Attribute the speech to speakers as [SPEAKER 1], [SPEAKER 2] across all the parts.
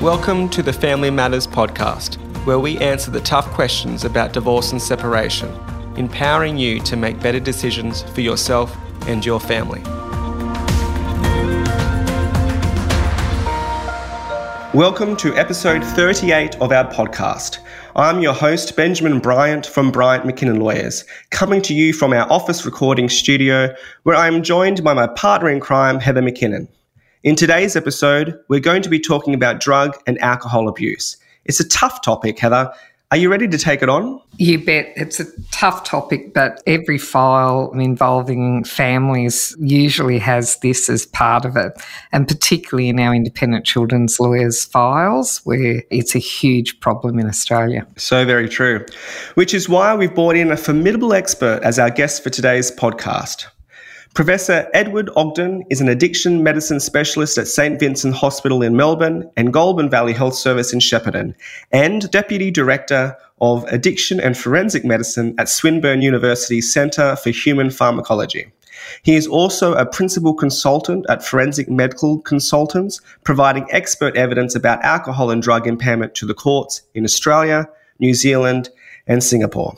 [SPEAKER 1] Welcome to the Family Matters podcast, where we answer the tough questions about divorce and separation, empowering you to make better decisions for yourself and your family. Welcome to episode 38 of our podcast. I'm your host, Benjamin Bryant from Bryant McKinnon Lawyers, coming to you from our office recording studio, where I am joined by my partner in crime, Heather McKinnon. In today's episode, we're going to be talking about drug and alcohol abuse. It's a tough topic, Heather. Are you ready to take it on?
[SPEAKER 2] You bet. It's a tough topic, but every file involving families usually has this as part of it, and particularly in our independent children's lawyers' files, where it's a huge problem in Australia.
[SPEAKER 1] So very true. Which is why we've brought in a formidable expert as our guest for today's podcast. Professor Edward Ogden is an addiction medicine specialist at St Vincent Hospital in Melbourne and Goulburn Valley Health Service in Shepparton, and Deputy Director of Addiction and Forensic Medicine at Swinburne University Centre for Human Pharmacology. He is also a principal consultant at Forensic Medical Consultants, providing expert evidence about alcohol and drug impairment to the courts in Australia, New Zealand, and Singapore.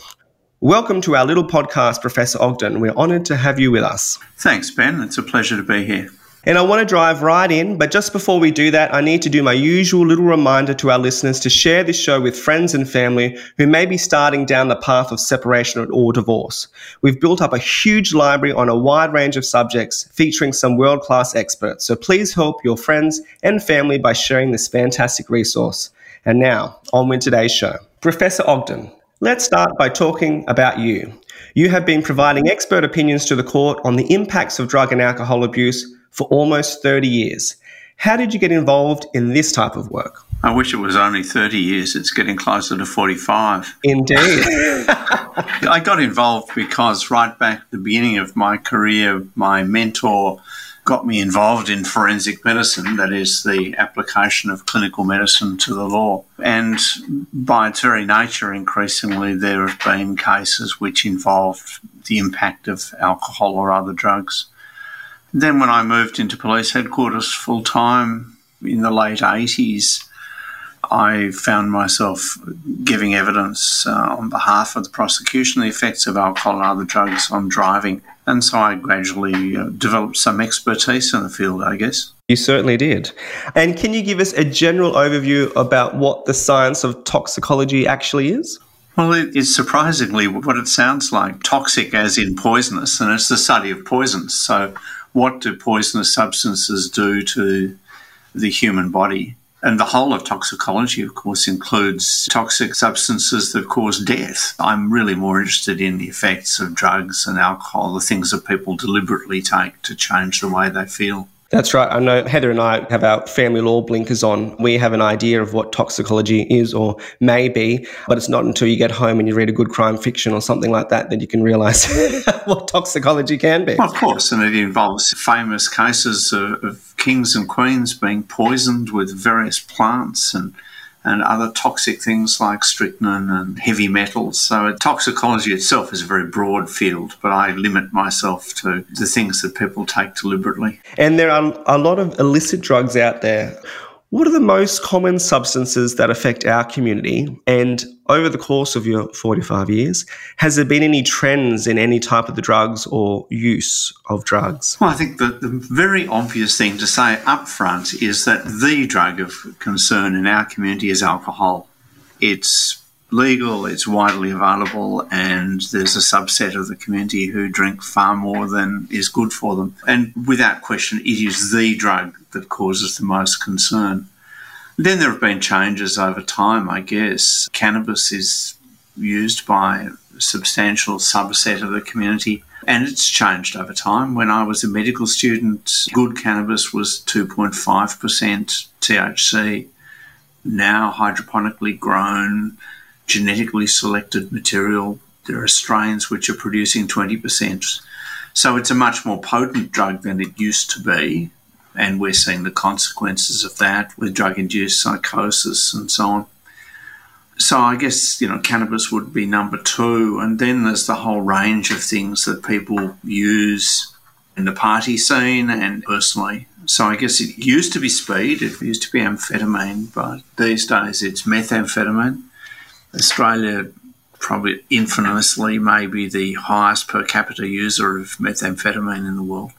[SPEAKER 1] Welcome to our little podcast, Professor Ogden. We're honoured to have you with us.
[SPEAKER 3] Thanks, Ben. It's a pleasure to be here.
[SPEAKER 1] And I want to drive right in, but just before we do that, I need to do my usual little reminder to our listeners to share this show with friends and family who may be starting down the path of separation or divorce. We've built up a huge library on a wide range of subjects featuring some world class experts, so please help your friends and family by sharing this fantastic resource. And now, on with today's show. Professor Ogden, Let's start by talking about you. You have been providing expert opinions to the court on the impacts of drug and alcohol abuse for almost 30 years. How did you get involved in this type of work?
[SPEAKER 3] I wish it was only 30 years. It's getting closer to 45.
[SPEAKER 1] Indeed.
[SPEAKER 3] I got involved because right back at the beginning of my career, my mentor got me involved in forensic medicine, that is, the application of clinical medicine to the law. And by its very nature, increasingly, there have been cases which involved the impact of alcohol or other drugs. Then, when I moved into police headquarters full time in the late 80s, I found myself giving evidence uh, on behalf of the prosecution the effects of alcohol and other drugs on driving. And so I gradually uh, developed some expertise in the field, I guess.
[SPEAKER 1] You certainly did. And can you give us a general overview about what the science of toxicology actually is?
[SPEAKER 3] Well, it is surprisingly what it sounds like toxic, as in poisonous, and it's the study of poisons. So, what do poisonous substances do to the human body? And the whole of toxicology, of course, includes toxic substances that cause death. I'm really more interested in the effects of drugs and alcohol, the things that people deliberately take to change the way they feel.
[SPEAKER 1] That's right. I know Heather and I have our family law blinkers on. We have an idea of what toxicology is or may be, but it's not until you get home and you read a good crime fiction or something like that that you can realize what toxicology can be.
[SPEAKER 3] Well, of course, and it involves famous cases of, of kings and queens being poisoned with various plants and and other toxic things like strychnine and heavy metals. So toxicology itself is a very broad field, but I limit myself to the things that people take deliberately.
[SPEAKER 1] And there are a lot of illicit drugs out there. What are the most common substances that affect our community? And over the course of your 45 years, has there been any trends in any type of the drugs or use of drugs?
[SPEAKER 3] Well, I think the, the very obvious thing to say up front is that the drug of concern in our community is alcohol. It's legal, it's widely available, and there's a subset of the community who drink far more than is good for them. And without question, it is the drug that causes the most concern. Then there have been changes over time, I guess. Cannabis is used by a substantial subset of the community. And it's changed over time. When I was a medical student, good cannabis was 2.5% THC. Now, hydroponically grown, genetically selected material, there are strains which are producing 20%. So it's a much more potent drug than it used to be and we're seeing the consequences of that with drug induced psychosis and so on. So I guess, you know, cannabis would be number two. And then there's the whole range of things that people use in the party scene and personally. So I guess it used to be speed, it used to be amphetamine, but these days it's methamphetamine. Australia probably infamously maybe the highest per capita user of methamphetamine in the world.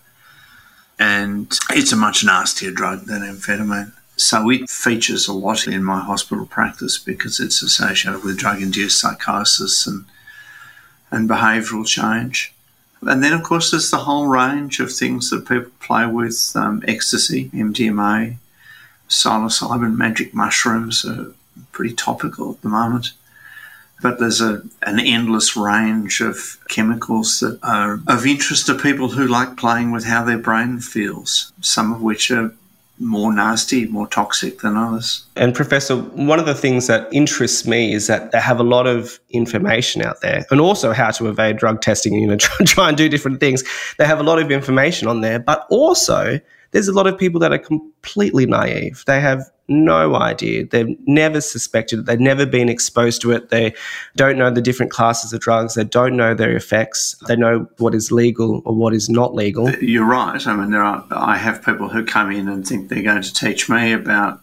[SPEAKER 3] And it's a much nastier drug than amphetamine. So it features a lot in my hospital practice because it's associated with drug induced psychosis and, and behavioural change. And then, of course, there's the whole range of things that people play with um, ecstasy, MDMA, psilocybin, magic mushrooms are pretty topical at the moment. But there's a, an endless range of chemicals that are of interest to people who like playing with how their brain feels, some of which are more nasty, more toxic than others.
[SPEAKER 1] And Professor, one of the things that interests me is that they have a lot of information out there and also how to evade drug testing, you know, try, try and do different things. They have a lot of information on there, but also there's a lot of people that are completely naive. They have no idea. They've never suspected it. They've never been exposed to it. They don't know the different classes of drugs. They don't know their effects. They know what is legal or what is not legal.
[SPEAKER 3] You're right. I mean, there are. I have people who come in and think they're going to teach me about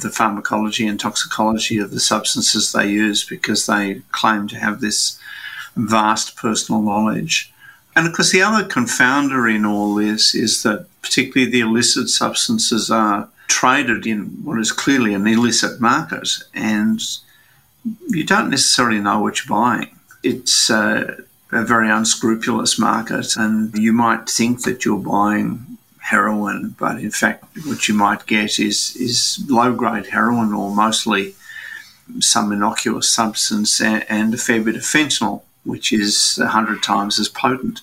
[SPEAKER 3] the pharmacology and toxicology of the substances they use because they claim to have this vast personal knowledge. And of course, the other confounder in all this is that particularly the illicit substances are traded in what is clearly an illicit market, and you don't necessarily know what you're buying. It's a very unscrupulous market, and you might think that you're buying heroin, but in fact, what you might get is is low grade heroin or mostly some innocuous substance and a fair bit of fentanyl, which is a hundred times as potent.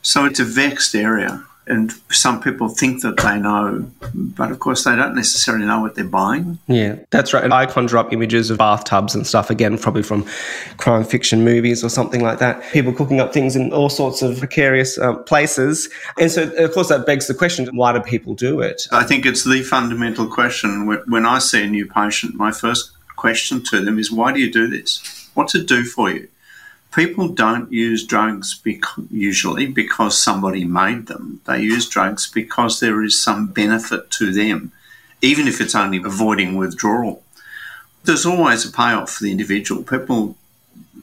[SPEAKER 3] So it's a vexed area and some people think that they know, but of course they don't necessarily know what they're buying.
[SPEAKER 1] Yeah, that's right. And I conjure up images of bathtubs and stuff again, probably from crime fiction movies or something like that. People cooking up things in all sorts of precarious um, places, and so of course that begs the question: Why do people do it?
[SPEAKER 3] I think it's the fundamental question. When I see a new patient, my first question to them is, "Why do you do this? What's it do for you?" People don't use drugs bec- usually because somebody made them. They use drugs because there is some benefit to them, even if it's only avoiding withdrawal. There's always a payoff for the individual. People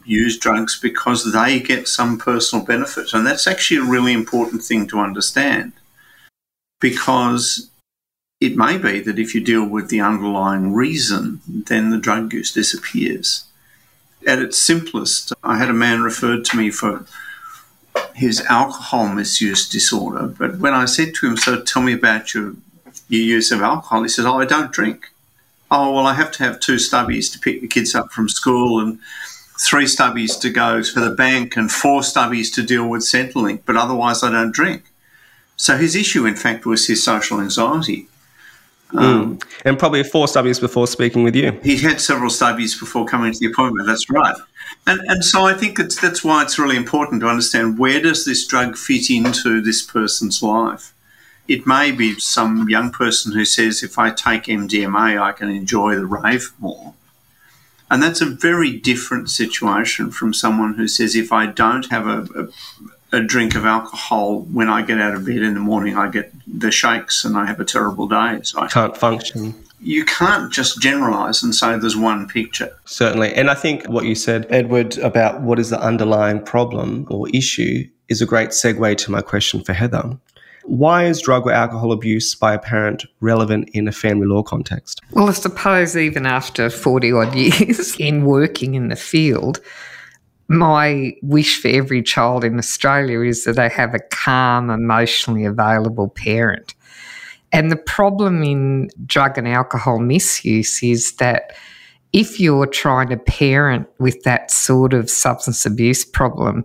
[SPEAKER 3] use drugs because they get some personal benefit, and that's actually a really important thing to understand because it may be that if you deal with the underlying reason, then the drug use disappears at its simplest, I had a man referred to me for his alcohol misuse disorder. But when I said to him, So tell me about your, your use of alcohol, he said, Oh, I don't drink. Oh, well, I have to have two stubbies to pick the kids up from school and three stubbies to go to the bank and four stubbies to deal with Centrelink, but otherwise I don't drink. So his issue, in fact, was his social anxiety.
[SPEAKER 1] Um, mm. And probably four stubbies before speaking with you.
[SPEAKER 3] He had several stubbies before coming to the appointment. That's right. And, and so I think it's, that's why it's really important to understand where does this drug fit into this person's life. It may be some young person who says, if I take MDMA, I can enjoy the rave more. And that's a very different situation from someone who says, if I don't have a, a a drink of alcohol when I get out of bed in the morning, I get the shakes and I have a terrible day.
[SPEAKER 1] So I can't function.
[SPEAKER 3] You can't just generalize and say there's one picture.
[SPEAKER 1] Certainly. And I think what you said, Edward, about what is the underlying problem or issue is a great segue to my question for Heather. Why is drug or alcohol abuse by a parent relevant in a family law context?
[SPEAKER 2] Well, I suppose even after 40 odd years in working in the field, my wish for every child in Australia is that they have a calm, emotionally available parent. And the problem in drug and alcohol misuse is that if you're trying to parent with that sort of substance abuse problem,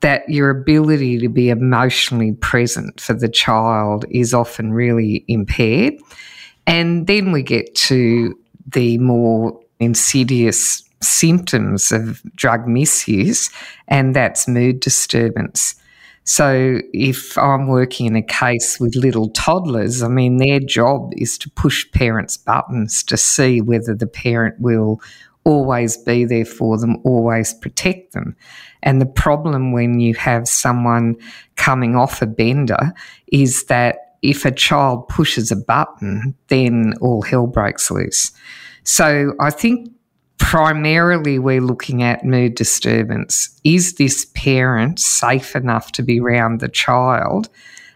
[SPEAKER 2] that your ability to be emotionally present for the child is often really impaired. And then we get to the more insidious symptoms of drug misuse, and that's mood disturbance. So, if I'm working in a case with little toddlers, I mean, their job is to push parents' buttons to see whether the parent will always be there for them, always protect them. And the problem when you have someone coming off a bender is that if a child pushes a button, then all hell breaks loose. So I think primarily we're looking at mood disturbance. Is this parent safe enough to be around the child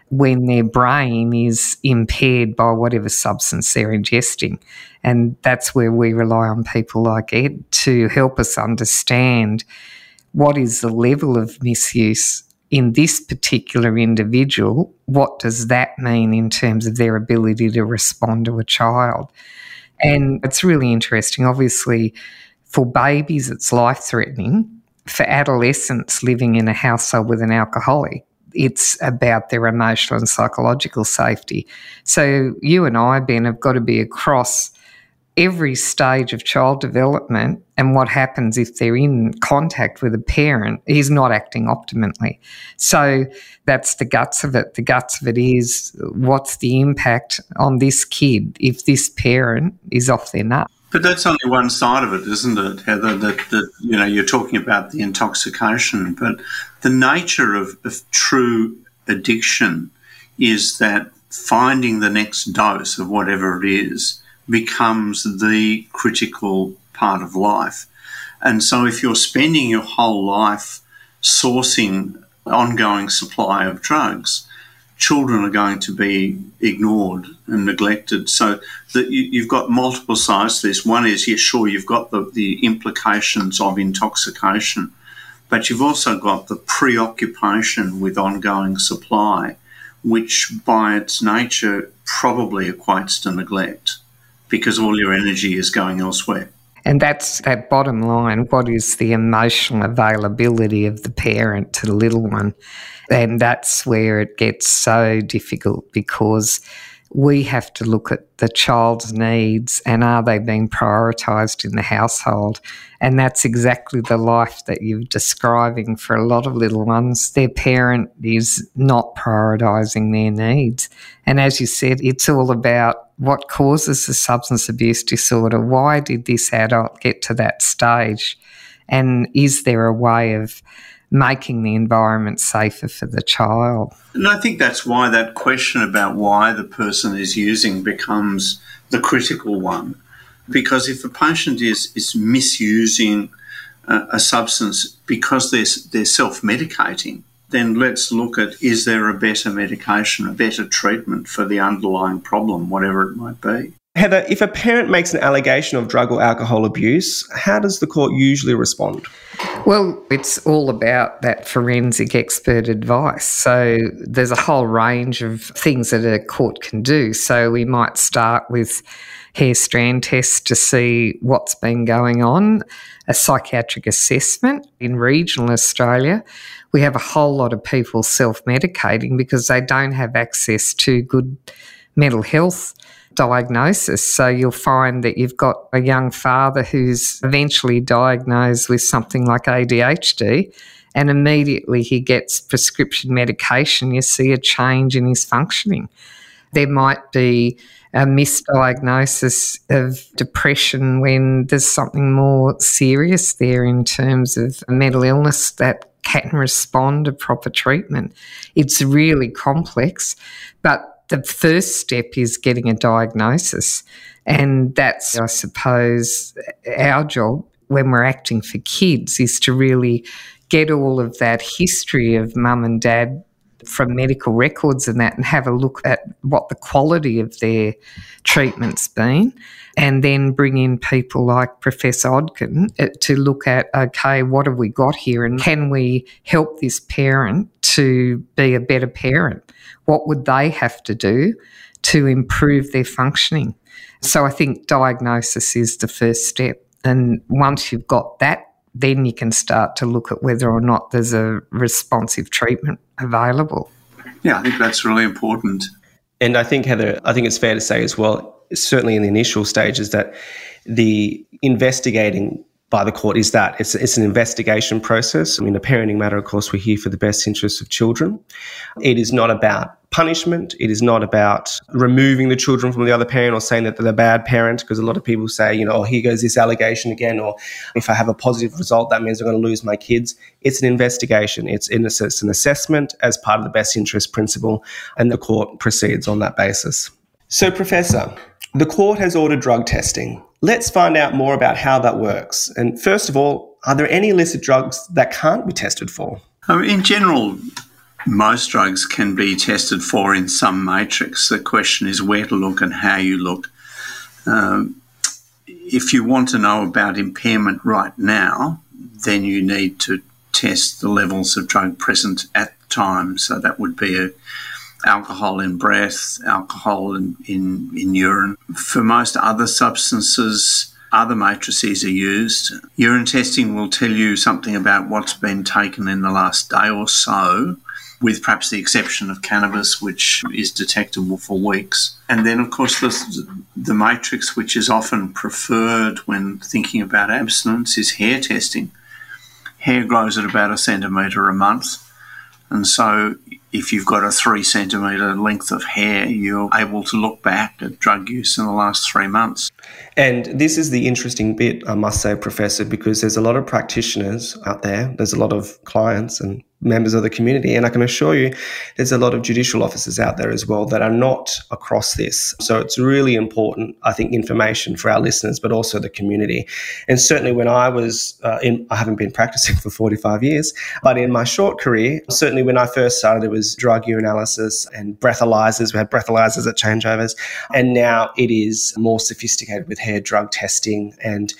[SPEAKER 2] when their brain is impaired by whatever substance they're ingesting? And that's where we rely on people like Ed to help us understand what is the level of misuse in this particular individual. What does that mean in terms of their ability to respond to a child? And it's really interesting. Obviously, for babies, it's life threatening. For adolescents living in a household with an alcoholic, it's about their emotional and psychological safety. So, you and I, Ben, have got to be across every stage of child development and what happens if they're in contact with a parent is not acting optimally. So that's the guts of it. The guts of it is what's the impact on this kid if this parent is off their nut.
[SPEAKER 3] But that's only one side of it, isn't it, Heather? That, that you know, you're talking about the intoxication, but the nature of, of true addiction is that finding the next dose of whatever it is becomes the critical part of life. And so if you're spending your whole life sourcing ongoing supply of drugs, children are going to be ignored and neglected. So that you, have got multiple sides to this. One is, yes, sure, you've got the, the implications of intoxication, but you've also got the preoccupation with ongoing supply, which by its nature probably equates to neglect because all your energy is going elsewhere.
[SPEAKER 2] And that's that bottom line. What is the emotional availability of the parent to the little one? And that's where it gets so difficult because we have to look at the child's needs and are they being prioritised in the household? And that's exactly the life that you're describing for a lot of little ones. Their parent is not prioritising their needs. And as you said, it's all about what causes the substance abuse disorder? Why did this adult get to that stage? And is there a way of making the environment safer for the child.
[SPEAKER 3] And I think that's why that question about why the person is using becomes the critical one. Because if a patient is, is misusing uh, a substance because they're, they're self medicating, then let's look at is there a better medication, a better treatment for the underlying problem, whatever it might be.
[SPEAKER 1] Heather, if a parent makes an allegation of drug or alcohol abuse, how does the court usually respond?
[SPEAKER 2] Well, it's all about that forensic expert advice. So there's a whole range of things that a court can do. So we might start with hair strand tests to see what's been going on, a psychiatric assessment in regional Australia. We have a whole lot of people self medicating because they don't have access to good mental health diagnosis. So you'll find that you've got a young father who's eventually diagnosed with something like ADHD, and immediately he gets prescription medication. You see a change in his functioning. There might be a misdiagnosis of depression when there's something more serious there in terms of a mental illness that can respond to proper treatment. It's really complex, but the first step is getting a diagnosis. And that's, I suppose, our job when we're acting for kids is to really get all of that history of mum and dad from medical records and that and have a look at what the quality of their treatment's been and then bring in people like Professor Ogden uh, to look at okay, what have we got here and can we help this parent to be a better parent? what would they have to do to improve their functioning? So I think diagnosis is the first step. And once you've got that, then you can start to look at whether or not there's a responsive treatment available.
[SPEAKER 3] Yeah, I think that's really important.
[SPEAKER 1] And I think, Heather, I think it's fair to say as well, certainly in the initial stages, that the investigating by the court is that it's, it's an investigation process. I mean, a parenting matter, of course, we're here for the best interests of children. It is not about punishment. It is not about removing the children from the other parent or saying that they're the bad parent, because a lot of people say, you know, oh, here goes this allegation again, or if I have a positive result, that means I'm going to lose my kids. It's an investigation. It's, a, it's an assessment as part of the best interest principle, and the court proceeds on that basis. So, Professor, the court has ordered drug testing. Let's find out more about how that works. And first of all, are there any illicit drugs that can't be tested for?
[SPEAKER 3] In general, most drugs can be tested for in some matrix. The question is where to look and how you look. Um, if you want to know about impairment right now, then you need to test the levels of drug present at the time. So that would be a, alcohol in breath, alcohol in, in, in urine. For most other substances, other matrices are used. Urine testing will tell you something about what's been taken in the last day or so, with perhaps the exception of cannabis, which is detectable for weeks. And then, of course, the, the matrix which is often preferred when thinking about abstinence is hair testing. Hair grows at about a centimetre a month. And so if you've got a three centimetre length of hair, you're able to look back at drug use in the last three months.
[SPEAKER 1] And this is the interesting bit, I must say, Professor, because there's a lot of practitioners out there, there's a lot of clients and members of the community. And I can assure you, there's a lot of judicial officers out there as well that are not across this. So it's really important, I think, information for our listeners, but also the community. And certainly when I was uh, in, I haven't been practicing for 45 years, but in my short career, certainly when I first started, it was drug urinalysis and breathalyzers. We had breathalyzers at changeovers. And now it is more sophisticated with hair drug testing and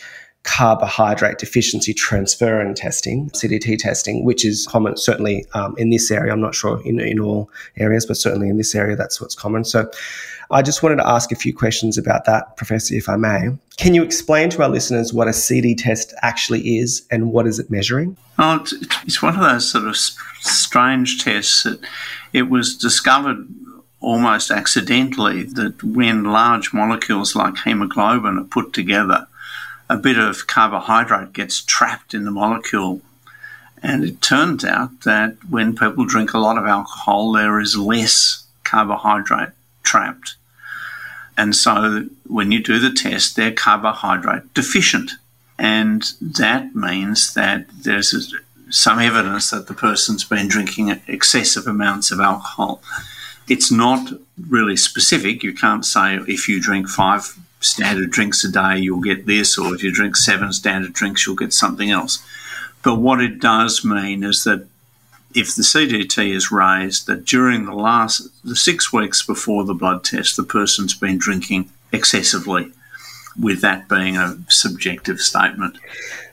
[SPEAKER 1] carbohydrate deficiency transferrin testing, CDT testing, which is common certainly um, in this area. I'm not sure in, in all areas, but certainly in this area, that's what's common. So I just wanted to ask a few questions about that, Professor, if I may. Can you explain to our listeners what a CD test actually is and what is it measuring?
[SPEAKER 3] Oh, it's, it's one of those sort of strange tests that it was discovered almost accidentally that when large molecules like hemoglobin are put together, a bit of carbohydrate gets trapped in the molecule. And it turns out that when people drink a lot of alcohol, there is less carbohydrate trapped. And so when you do the test, they're carbohydrate deficient. And that means that there's some evidence that the person's been drinking excessive amounts of alcohol. It's not really specific. You can't say if you drink five standard drinks a day, you'll get this, or if you drink seven standard drinks, you'll get something else. But what it does mean is that if the CDT is raised, that during the last the six weeks before the blood test, the person's been drinking excessively, with that being a subjective statement.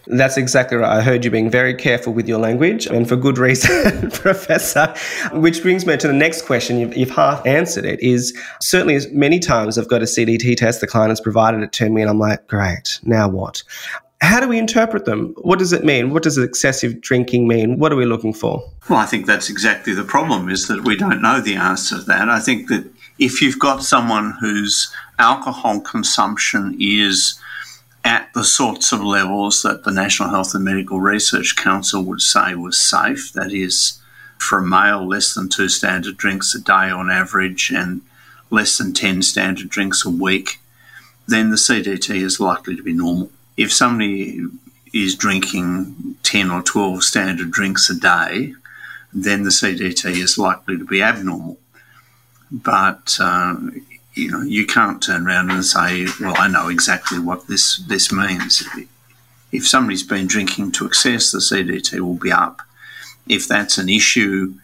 [SPEAKER 1] That's exactly right. I heard you being very careful with your language and for good reason, Professor. Which brings me to the next question. You've, you've, half answered it is certainly many times I've got a CDT test, the client has provided it to me, and I'm like, great, now what? How do we interpret them? What does it mean? What does excessive drinking mean? What are we looking for?
[SPEAKER 3] Well, I think that's exactly the problem is that we don't know the answer to that. I think that if you've got someone whose alcohol consumption is at the sorts of levels that the National Health and Medical Research Council would say was safe. That is, for a male, less than two standard drinks a day on average and less than 10 standard drinks a week, then the CDT is likely to be normal. If somebody is drinking 10 or 12 standard drinks a day, then the CDT is likely to be abnormal. But uh, you know, you can't turn around and say, "Well, I know exactly what this this means." If somebody's been drinking to excess, the CDT will be up. If that's an issue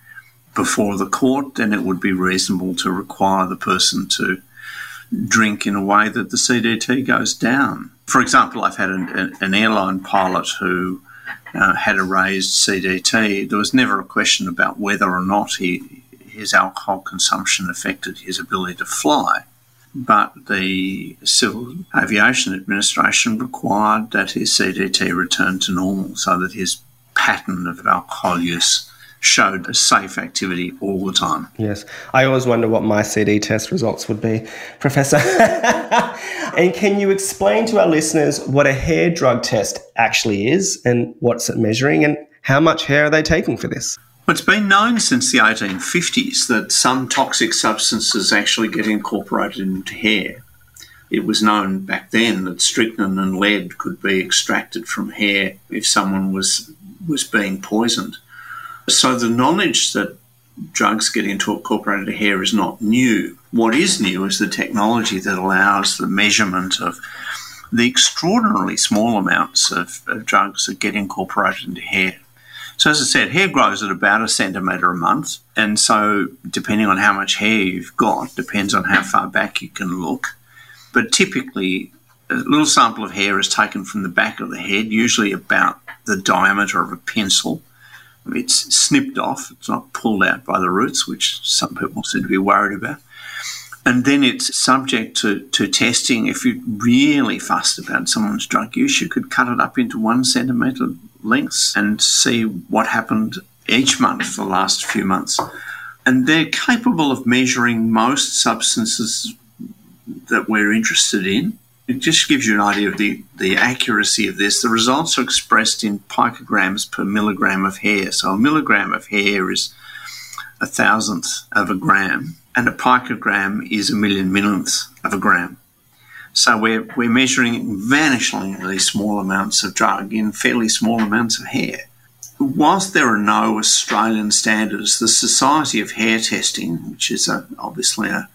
[SPEAKER 3] before the court, then it would be reasonable to require the person to drink in a way that the CDT goes down. For example, I've had an, an airline pilot who uh, had a raised CDT. There was never a question about whether or not he his alcohol consumption affected his ability to fly. But the Civil Aviation Administration required that his CDT return to normal so that his pattern of alcohol use showed a safe activity all the time.
[SPEAKER 1] Yes. I always wonder what my CD test results would be, Professor. and can you explain to our listeners what a hair drug test actually is and what's it measuring and how much hair are they taking for this?
[SPEAKER 3] Well, it's been known since the 1850s that some toxic substances actually get incorporated into hair. It was known back then that strychnine and lead could be extracted from hair if someone was was being poisoned. So the knowledge that drugs get incorporated into hair is not new. What is new is the technology that allows the measurement of the extraordinarily small amounts of, of drugs that get incorporated into hair. So, as I said, hair grows at about a centimetre a month. And so, depending on how much hair you've got, depends on how far back you can look. But typically, a little sample of hair is taken from the back of the head, usually about the diameter of a pencil. It's snipped off, it's not pulled out by the roots, which some people seem to be worried about. And then it's subject to, to testing. If you're really fussed about someone's drug use, you could cut it up into one centimetre lengths and see what happened each month for the last few months. And they're capable of measuring most substances that we're interested in. It just gives you an idea of the, the accuracy of this. The results are expressed in picograms per milligram of hair. So a milligram of hair is a thousandth of a gram, and a picogram is a million millionths of a gram. So we're, we're measuring vanishingly small amounts of drug in fairly small amounts of hair. Whilst there are no Australian standards, the Society of Hair Testing, which is a, obviously a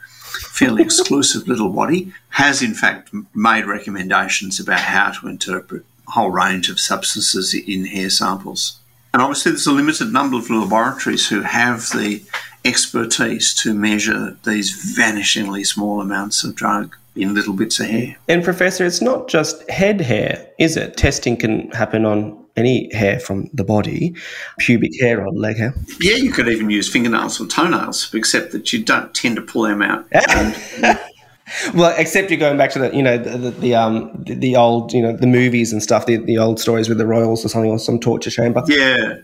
[SPEAKER 3] fairly exclusive little body, has in fact made recommendations about how to interpret a whole range of substances in hair samples. And obviously, there's a limited number of laboratories who have the expertise to measure these vanishingly small amounts of drug in little bits of hair.
[SPEAKER 1] And, Professor, it's not just head hair, is it? Testing can happen on any hair from the body, pubic hair or leg hair.
[SPEAKER 3] Yeah, you could even use fingernails or toenails, except that you don't tend to pull them out.
[SPEAKER 1] well, except you're going back to the, you know, the, the, the um, the, the, old, you know, the movies and stuff, the, the old stories with the royals or something, or some torture chamber.
[SPEAKER 3] Yeah.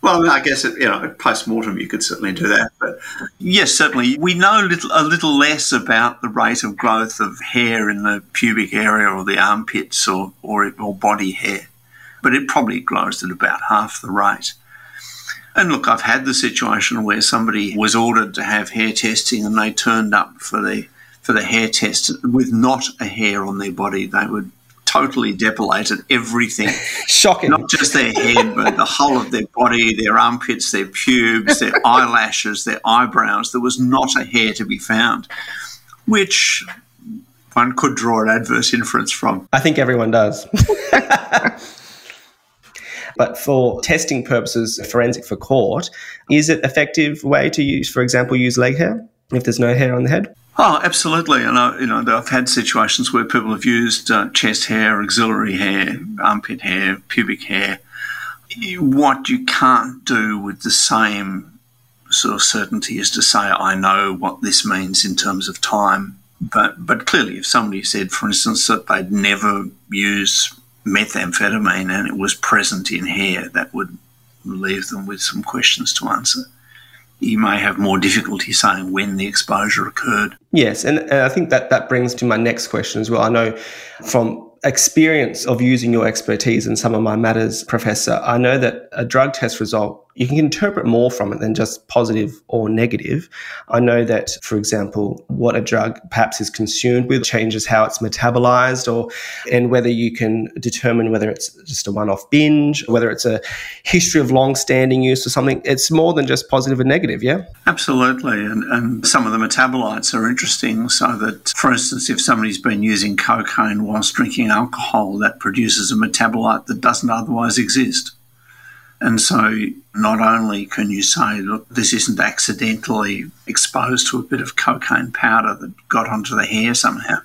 [SPEAKER 3] Well, I guess you know, post mortem, you could certainly do that. But yes, certainly, we know little, a little less about the rate of growth of hair in the pubic area or the armpits or, or, or body hair but it probably grows at about half the rate. And look, I've had the situation where somebody was ordered to have hair testing and they turned up for the for the hair test with not a hair on their body. They would totally depilated everything.
[SPEAKER 1] Shocking.
[SPEAKER 3] Not just their head, but the whole of their body, their armpits, their pubes, their eyelashes, their eyebrows. There was not a hair to be found, which one could draw an adverse inference from.
[SPEAKER 1] I think everyone does. But for testing purposes, forensic for court, is it effective way to use, for example, use leg hair if there's no hair on the head?
[SPEAKER 3] Oh, absolutely. And I, you know, I've had situations where people have used uh, chest hair, axillary hair, armpit hair, pubic hair. What you can't do with the same sort of certainty is to say, I know what this means in terms of time. But, but clearly, if somebody said, for instance, that they'd never use methamphetamine and it was present in hair, that would leave them with some questions to answer. You may have more difficulty saying when the exposure occurred.
[SPEAKER 1] Yes, and, and I think that that brings to my next question as well. I know from experience of using your expertise in some of my matters, Professor, I know that a drug test result you can interpret more from it than just positive or negative. I know that, for example, what a drug perhaps is consumed with changes how it's metabolized or and whether you can determine whether it's just a one-off binge, whether it's a history of long-standing use or something. It's more than just positive and negative, yeah?
[SPEAKER 3] Absolutely. And, and some of the metabolites are interesting so that, for instance, if somebody's been using cocaine whilst drinking alcohol, that produces a metabolite that doesn't otherwise exist. And so not only can you say, look, this isn't accidentally exposed to a bit of cocaine powder that got onto the hair somehow,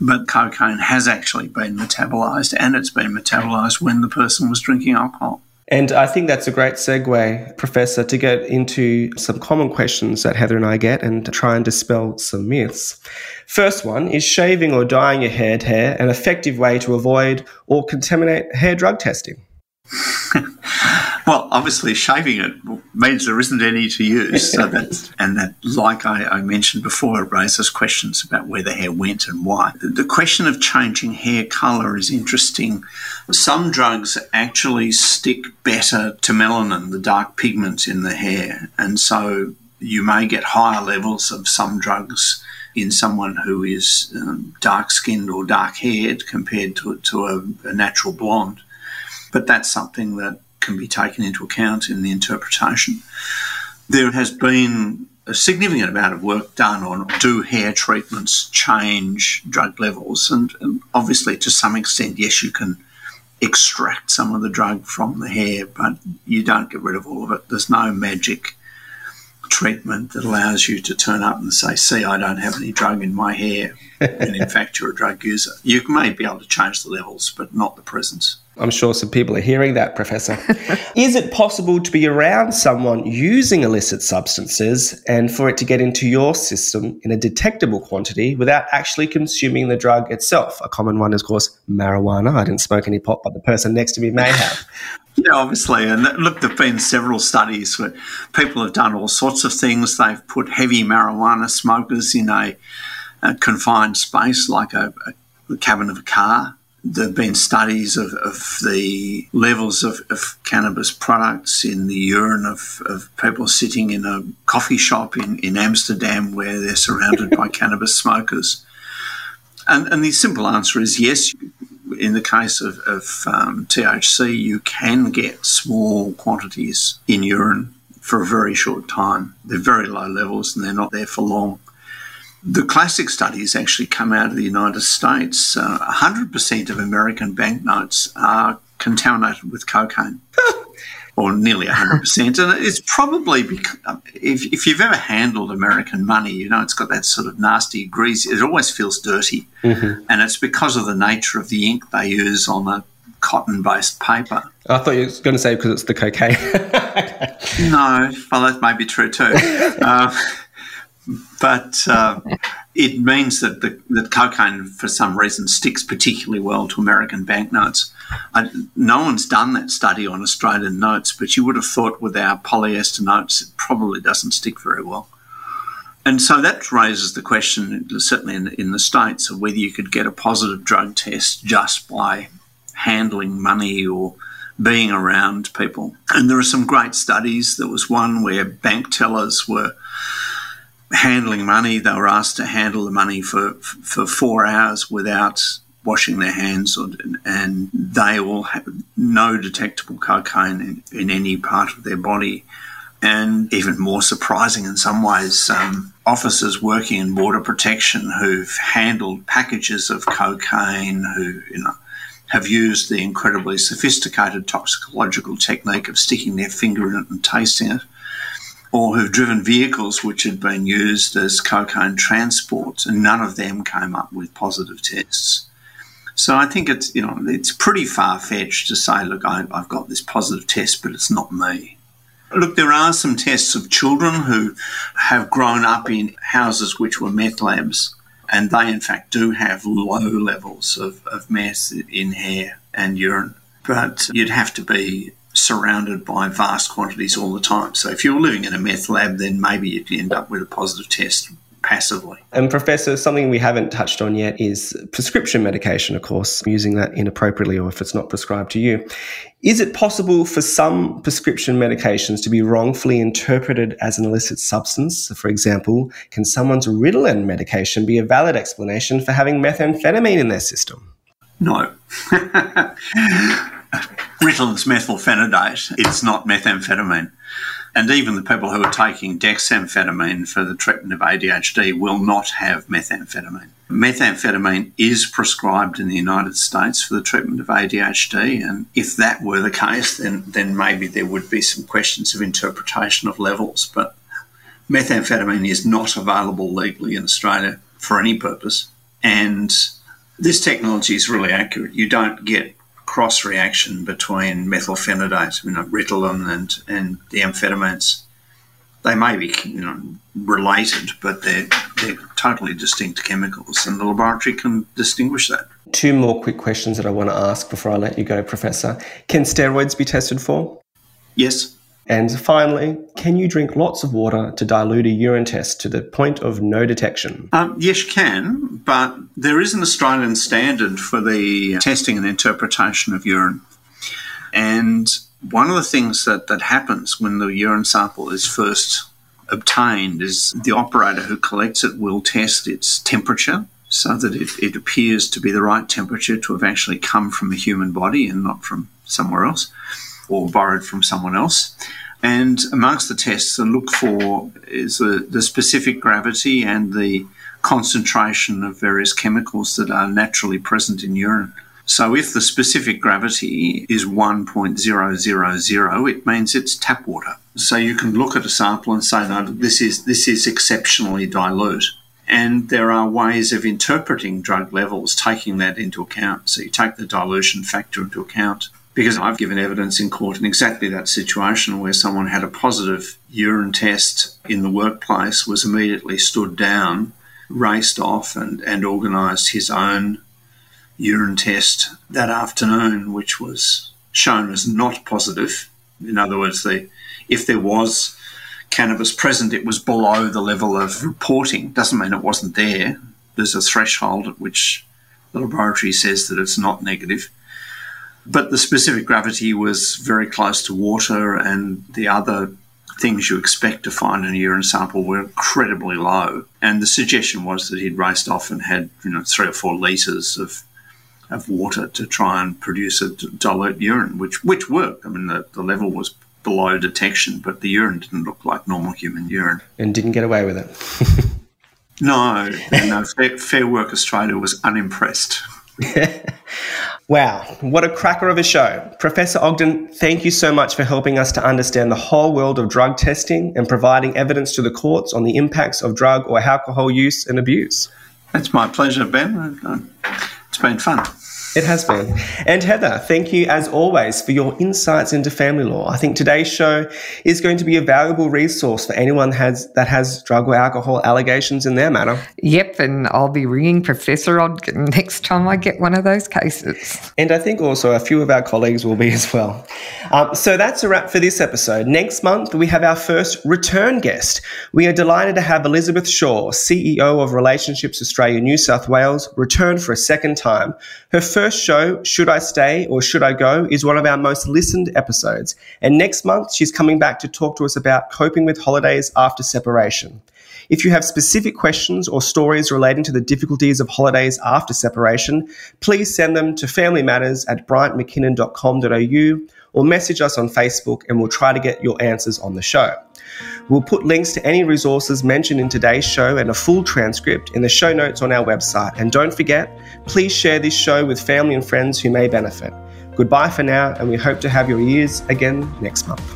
[SPEAKER 3] but cocaine has actually been metabolized and it's been metabolized when the person was drinking alcohol.
[SPEAKER 1] And I think that's a great segue, Professor, to get into some common questions that Heather and I get and try and dispel some myths. First one is shaving or dyeing your head hair an effective way to avoid or contaminate hair drug testing?
[SPEAKER 3] Well, obviously, shaving it means there isn't any to use. So that, and that, like I, I, mentioned before, it raises questions about where the hair went and why. The question of changing hair colour is interesting. Some drugs actually stick better to melanin, the dark pigment in the hair, and so you may get higher levels of some drugs in someone who is um, dark skinned or dark haired compared to, to a, a natural blonde. But that's something that can be taken into account in the interpretation. There has been a significant amount of work done on do hair treatments change drug levels? And, and, obviously, to some extent, yes, you can extract some of the drug from the hair, but you don't get rid of all of it. There's no magic treatment that allows you to turn up and say, See, I don't have any drug in my hair. and in fact, you're a drug user. You may be able to change the levels, but not the presence.
[SPEAKER 1] I'm sure some people are hearing that, Professor. Is it possible to be around someone using illicit substances and for it to get into your system in a detectable quantity without actually consuming the drug itself? A common one is, of course, marijuana. I didn't smoke any pot, but the person next to me may have.
[SPEAKER 3] Yeah, obviously. And look, there have been several studies where people have done all sorts of things. They've put heavy marijuana smokers in a, a confined space like a, a, cabin of a car. There have been studies of, of the levels of, of, cannabis products in the urine of, of people sitting in a coffee shop in, in Amsterdam where they're surrounded by cannabis smokers. And, and the simple answer is yes, in the case of, of um, THC, you can get small quantities in urine for a very short time. They're very low levels and they're not there for long. The classic studies actually come out of the United States. Uh, 100% of American banknotes are contaminated with cocaine. or nearly 100%. and it's probably because if, if you've ever handled American money, you know, it's got that sort of nasty grease. It always feels dirty. Mm-hmm. And it's because of the nature of the ink they use on the cotton based paper.
[SPEAKER 1] I thought you were going to say because it's the cocaine.
[SPEAKER 3] no, well, that may be true too. Uh, but uh, it means that the, that cocaine, for some reason, sticks particularly well to American banknotes. I, no one's done that study on Australian notes, but you would have thought with our polyester notes, it probably doesn't stick very well. And so that raises the question, certainly in, in the States, of whether you could get a positive drug test just by handling money or being around people. And there are some great studies. There was one where bank tellers were handling money. They were asked to handle the money for, for four hours without washing their hands, or, and they all have no detectable cocaine in, in, any part of their body. And even more surprising in some ways, um, officers working in border protection who've handled packages of cocaine, who you know have used the incredibly sophisticated toxicological technique of sticking their finger in it and tasting it, or who've driven vehicles which had been used as cocaine transport, and none of them came up with positive tests. So I think it's you know it's pretty far fetched to say, look, I, I've got this positive test, but it's not me. Look, there are some tests of children who have grown up in houses which were meth labs, and they in fact do have low levels of, of meth in hair and urine. But you'd have to be surrounded by vast quantities all the time. So if you're living in a meth lab, then maybe you'd end up with a positive test passively.
[SPEAKER 1] And, Professor, something we haven't touched on yet is prescription medication, of course, using that inappropriately or if it's not prescribed to you. Is it possible for some prescription medications to be wrongfully interpreted as an illicit substance? For example, can someone's Ritalin medication be a valid explanation for having methamphetamine in their system?
[SPEAKER 3] No. Ritalin's methylphenidate. It's not methamphetamine. And even the people who are taking dexamphetamine for the treatment of ADHD will not have methamphetamine. Methamphetamine is prescribed in the United States for the treatment of ADHD, and if that were the case, then, then maybe there would be some questions of interpretation of levels. But methamphetamine is not available legally in Australia for any purpose. And this technology is really accurate. You don't get cross reaction between methylphenidate, you know, Ritalin, and and the amphetamines. They may be you know related, but they're they're totally distinct chemicals, and the laboratory can distinguish that.
[SPEAKER 1] Two more quick questions that I want to ask before I let you go, Professor. Can steroids be tested for?
[SPEAKER 3] Yes.
[SPEAKER 1] And finally, can you drink lots of water to dilute a urine test to the point of no detection?
[SPEAKER 3] Um, yes, you can, but there is an Australian standard for the testing and interpretation of urine. And one of the things that, that happens when the urine sample is first obtained is the operator who collects it will test its temperature so that it, it appears to be the right temperature to have actually come from a human body and not from somewhere else or borrowed from someone else. And amongst the tests to look for is the, the specific gravity and the concentration of various chemicals that are naturally present in urine. So if the specific gravity is 1.000, it means it's tap water. So you can look at a sample and say, no, this is, this is exceptionally dilute. And there are ways of interpreting drug levels taking that into account. So you take the dilution factor into account because I've given evidence in court in exactly that situation where someone had a positive urine test in the workplace, was immediately stood down, raced off, and, and organised his own urine test that afternoon, which was shown as not positive. In other words, the, if there was cannabis present, it was below the level of reporting. Doesn't mean it wasn't there. There's a threshold at which the laboratory says that it's not negative. But the specific gravity was very close to water, and the other things you expect to find in a urine sample were incredibly low. And the suggestion was that he'd raced off and had, you know, three or four litres of of water to try and produce a dilute urine, which which worked. I mean, the, the level was below detection, but the urine didn't look like normal human urine.
[SPEAKER 1] And didn't get away with it.
[SPEAKER 3] no, no. Fair, Fair Work Australia was unimpressed.
[SPEAKER 1] Wow, what a cracker of a show. Professor Ogden, thank you so much for helping us to understand the whole world of drug testing and providing evidence to the courts on the impacts of drug or alcohol use and abuse.
[SPEAKER 3] It's my pleasure, Ben. It's been fun.
[SPEAKER 1] It has been. And Heather, thank you as always for your insights into family law. I think today's show is going to be a valuable resource for anyone has, that has drug or alcohol allegations in their matter.
[SPEAKER 2] Yep, and I'll be ringing Professor Ogden next time I get one of those cases.
[SPEAKER 1] And I think also a few of our colleagues will be as well. Um, so that's a wrap for this episode. Next month, we have our first return guest. We are delighted to have Elizabeth Shaw, CEO of Relationships Australia New South Wales, return for a second time. Her first first show, Should I Stay or Should I Go, is one of our most listened episodes. And next month, she's coming back to talk to us about coping with holidays after separation. If you have specific questions or stories relating to the difficulties of holidays after separation, please send them to familymatters at bryantmckinnon.com.au or message us on Facebook and we'll try to get your answers on the show. We'll put links to any resources mentioned in today's show and a full transcript in the show notes on our website. And don't forget, please share this show with family and friends who may benefit. Goodbye for now, and we hope to have your ears again next month.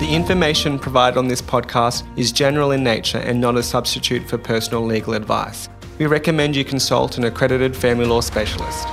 [SPEAKER 1] The information provided on this podcast is general in nature and not a substitute for personal legal advice. We recommend you consult an accredited family law specialist.